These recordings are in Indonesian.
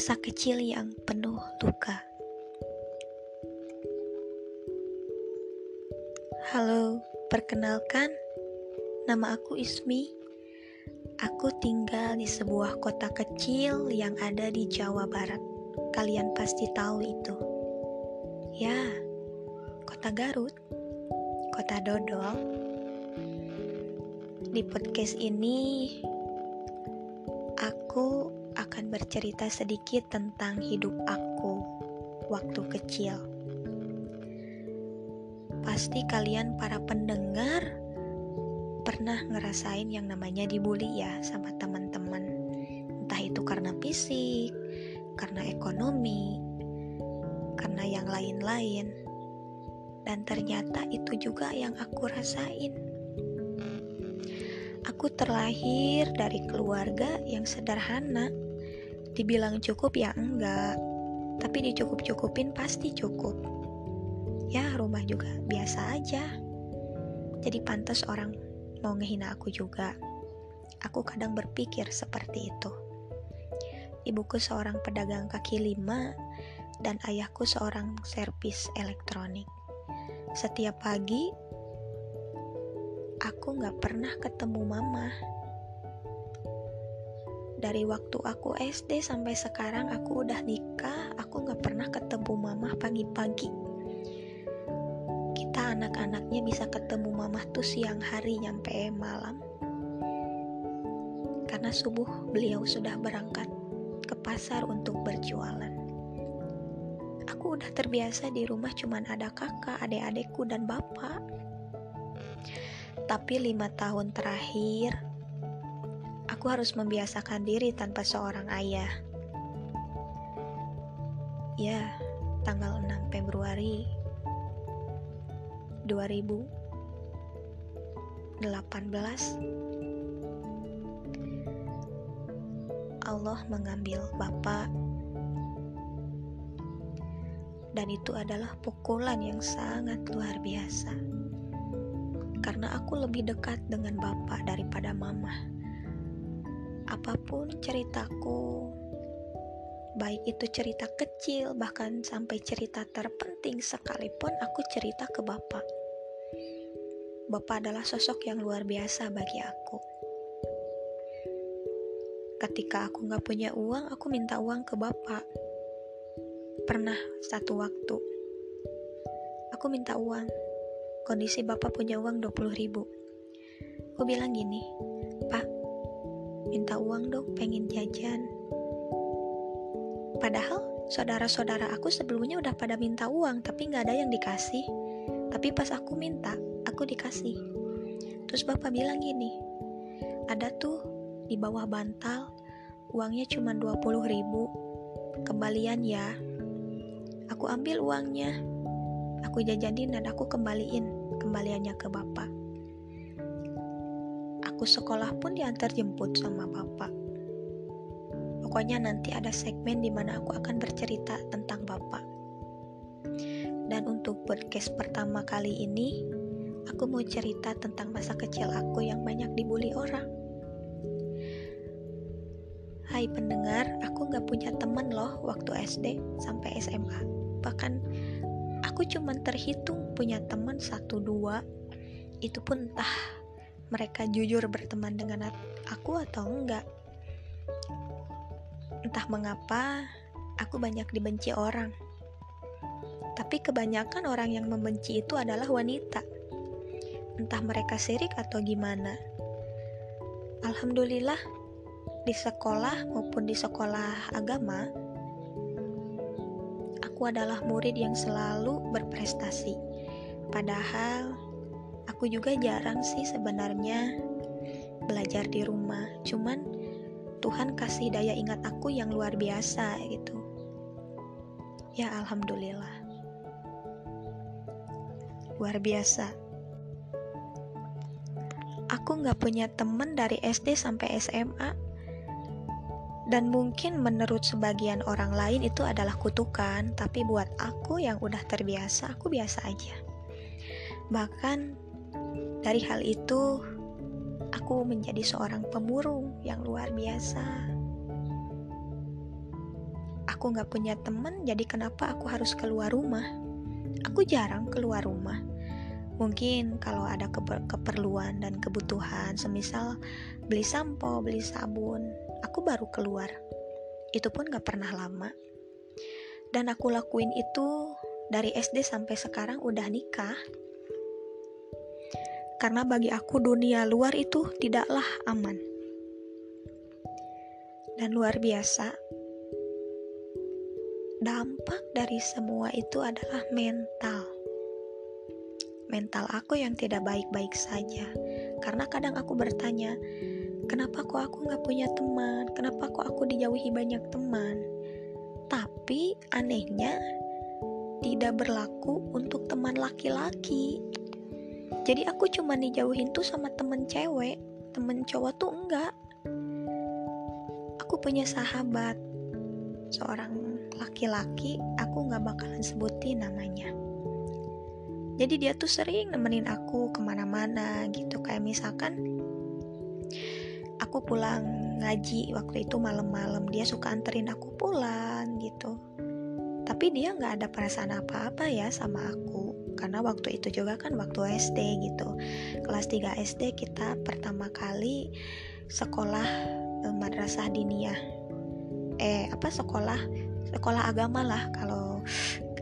Masa kecil yang penuh luka. Halo, perkenalkan, nama aku Ismi. Aku tinggal di sebuah kota kecil yang ada di Jawa Barat. Kalian pasti tahu itu. Ya, kota Garut, kota Dodol. Di podcast ini, bercerita sedikit tentang hidup aku waktu kecil. Pasti kalian para pendengar pernah ngerasain yang namanya dibully ya sama teman-teman. Entah itu karena fisik, karena ekonomi, karena yang lain-lain. Dan ternyata itu juga yang aku rasain. Aku terlahir dari keluarga yang sederhana. Dibilang cukup ya enggak, tapi dicukup-cukupin pasti cukup. Ya, rumah juga biasa aja. Jadi pantas orang mau ngehina aku juga. Aku kadang berpikir seperti itu. Ibuku seorang pedagang kaki lima dan ayahku seorang servis elektronik. Setiap pagi aku gak pernah ketemu mama. Dari waktu aku SD sampai sekarang aku udah nikah, aku gak pernah ketemu mama pagi-pagi. Kita anak-anaknya bisa ketemu mama tuh siang hari nyampe malam. Karena subuh beliau sudah berangkat ke pasar untuk berjualan. Aku udah terbiasa di rumah cuman ada kakak, adik-adikku, dan bapak tapi lima tahun terakhir, aku harus membiasakan diri tanpa seorang ayah. Ya, tanggal 6 Februari 2018 Allah mengambil Bapak dan itu adalah pukulan yang sangat luar biasa karena aku lebih dekat dengan bapak daripada mama. Apa pun ceritaku, baik itu cerita kecil, bahkan sampai cerita terpenting sekalipun, aku cerita ke bapak. Bapak adalah sosok yang luar biasa bagi aku. Ketika aku gak punya uang, aku minta uang ke bapak. Pernah satu waktu, aku minta uang kondisi bapak punya uang 20 ribu. Aku bilang gini, minta uang dong, pengen jajan. Padahal saudara-saudara aku sebelumnya udah pada minta uang, tapi nggak ada yang dikasih. Tapi pas aku minta, aku dikasih. Terus bapak bilang gini, ada tuh di bawah bantal, uangnya cuma 20 ribu, kembalian ya. Aku ambil uangnya, aku jajanin dan aku kembaliin kembaliannya ke bapak. Aku sekolah pun diantar jemput sama bapak. Pokoknya nanti ada segmen di mana aku akan bercerita tentang bapak. Dan untuk podcast pertama kali ini, aku mau cerita tentang masa kecil aku yang banyak dibully orang. Hai pendengar, aku gak punya temen loh waktu SD sampai SMA. Bahkan aku cuma terhitung punya teman satu dua itu pun entah mereka jujur berteman dengan aku atau enggak? Entah mengapa aku banyak dibenci orang. Tapi kebanyakan orang yang membenci itu adalah wanita. Entah mereka sirik atau gimana. Alhamdulillah di sekolah maupun di sekolah agama aku adalah murid yang selalu berprestasi. Padahal aku juga jarang sih sebenarnya belajar di rumah. Cuman Tuhan kasih daya ingat aku yang luar biasa gitu. Ya alhamdulillah. Luar biasa. Aku nggak punya temen dari SD sampai SMA dan mungkin menurut sebagian orang lain itu adalah kutukan, tapi buat aku yang udah terbiasa, aku biasa aja. Bahkan dari hal itu, aku menjadi seorang pemurung yang luar biasa. aku nggak punya temen, jadi kenapa aku harus keluar rumah? Aku jarang keluar rumah. Mungkin kalau ada keperluan dan kebutuhan, semisal beli sampo, beli sabun, aku baru keluar. Itu pun gak pernah lama. Dan aku lakuin itu dari SD sampai sekarang udah nikah. Karena bagi aku dunia luar itu tidaklah aman. Dan luar biasa, dampak dari semua itu adalah mental. Mental aku yang tidak baik-baik saja. Karena kadang aku bertanya, kenapa kok aku nggak punya teman? Kenapa kok aku dijauhi banyak teman? Tapi anehnya tidak berlaku untuk teman laki-laki. Jadi aku cuma dijauhin tuh sama temen cewek, temen cowok tuh enggak. Aku punya sahabat, seorang laki-laki aku nggak bakalan sebutin namanya. Jadi dia tuh sering nemenin aku ke mana-mana gitu. Kayak misalkan aku pulang ngaji waktu itu malam-malam dia suka anterin aku pulang gitu. Tapi dia nggak ada perasaan apa-apa ya sama aku karena waktu itu juga kan waktu SD gitu. Kelas 3 SD kita pertama kali sekolah eh, madrasah diniyah. Eh apa sekolah sekolah agama lah kalau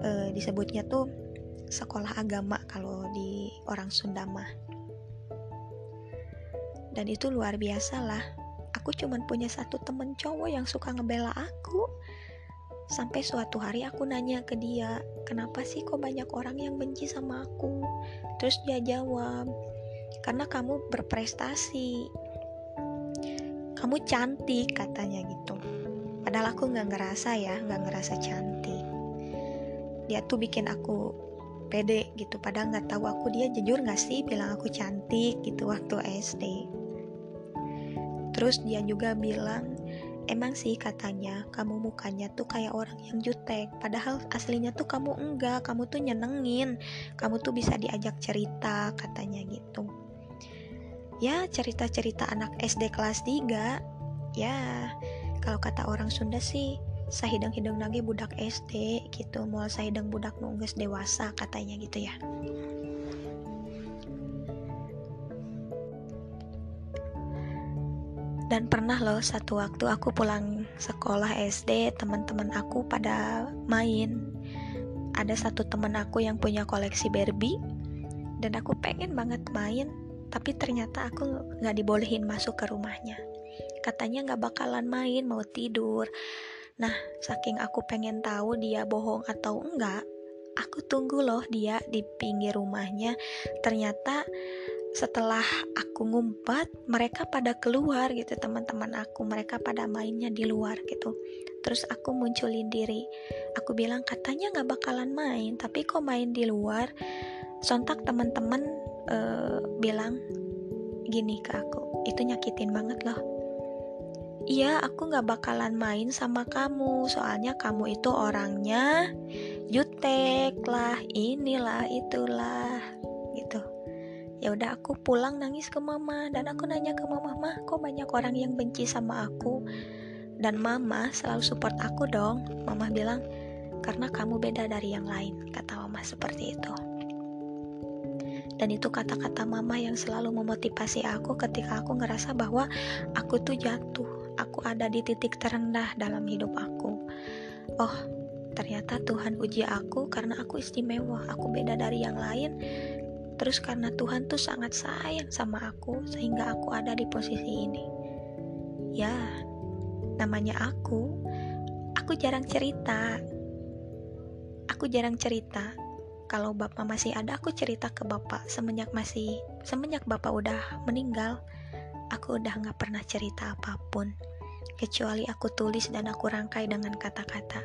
e, disebutnya tuh sekolah agama kalau di orang Sunda mah. Dan itu luar biasa lah. Aku cuman punya satu temen cowok yang suka ngebela aku sampai suatu hari aku nanya ke dia kenapa sih kok banyak orang yang benci sama aku? Terus dia jawab karena kamu berprestasi. Kamu cantik katanya gitu. Padahal aku nggak ngerasa ya nggak ngerasa cantik. Dia tuh bikin aku pede gitu padahal nggak tahu aku dia jujur nggak sih bilang aku cantik gitu waktu SD terus dia juga bilang emang sih katanya kamu mukanya tuh kayak orang yang jutek. Padahal aslinya tuh kamu enggak kamu tuh nyenengin. Kamu tuh bisa diajak cerita katanya gitu. Ya cerita-cerita anak SD kelas 3 ya kalau kata orang Sunda sih sahidang-hidang lagi budak SD gitu. Mau sahidang budak nunggus dewasa katanya gitu ya dan pernah loh satu waktu aku pulang sekolah SD teman-teman aku pada main. Ada satu teman aku yang punya koleksi Barbie dan aku pengen banget main tapi ternyata aku nggak dibolehin masuk ke rumahnya. Katanya nggak bakalan main mau tidur. Nah saking aku pengen tahu dia bohong atau enggak aku tunggu loh dia di pinggir rumahnya. Ternyata setelah aku ngumpet mereka pada keluar gitu teman-teman aku mereka pada mainnya di luar gitu. Terus aku munculin diri. Aku bilang katanya nggak bakalan main tapi kok main di luar? Sontak teman-teman uh, bilang gini ke aku itu nyakitin banget loh. Iya, aku gak bakalan main sama kamu, soalnya kamu itu orangnya jutek lah, inilah, itulah. Ya udah aku pulang nangis ke mama dan aku nanya ke mama, mah kok banyak orang yang benci sama aku? Dan mama selalu support aku dong. Mama bilang, karena kamu beda dari yang lain, kata mama seperti itu. Dan itu kata-kata mama yang selalu memotivasi aku ketika aku ngerasa bahwa aku tuh jatuh aku ada di titik terendah dalam hidup aku. Oh, ternyata Tuhan uji aku karena aku istimewa, aku beda dari yang lain. Terus karena Tuhan tuh sangat sayang sama aku sehingga aku ada di posisi ini. Ya, namanya aku. Aku jarang cerita. Aku jarang cerita. Kalau bapak masih ada, aku cerita ke bapak. Semenjak masih, semenjak bapak udah meninggal, aku udah nggak pernah cerita apa pun kecuali aku tulis dan aku rangkai dengan kata-kata.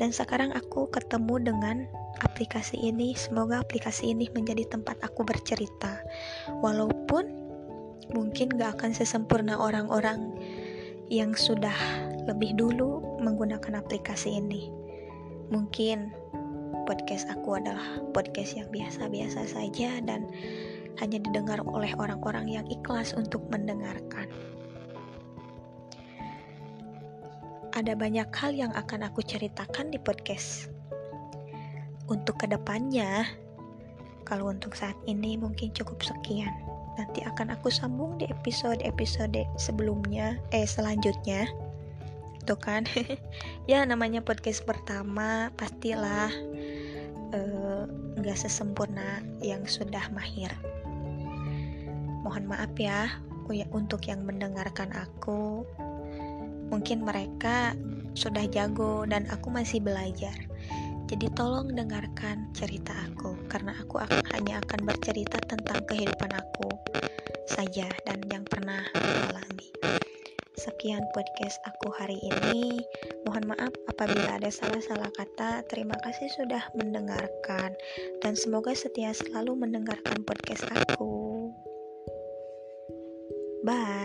Dan sekarang aku ketemu dengan aplikasi ini. Semoga aplikasi ini menjadi tempat aku bercerita, walaupun mungkin gak akan sesempurna orang-orang yang sudah lebih dulu menggunakan aplikasi ini. Mungkin podcast aku adalah podcast yang biasa-biasa saja dan hanya didengar oleh orang-orang yang ikhlas untuk mendengarkan. ada banyak hal yang akan aku ceritakan di podcast. Untuk ke depannya, kalau untuk saat ini mungkin cukup sekian. Nanti akan aku sambung di episode-episode sebelumnya, eh selanjutnya. Tuh kan, ya namanya podcast pertama pastilah eh, nggak uh, sesempurna yang sudah mahir. Mohon maaf ya untuk yang mendengarkan aku Mungkin mereka sudah jago dan aku masih belajar. Jadi tolong dengarkan cerita aku karena aku akan, hanya akan bercerita tentang kehidupan aku saja dan yang pernah alami. Sekian podcast aku hari ini. Mohon maaf apabila ada salah-salah kata. Terima kasih sudah mendengarkan dan semoga setia selalu mendengarkan podcast aku. Bye.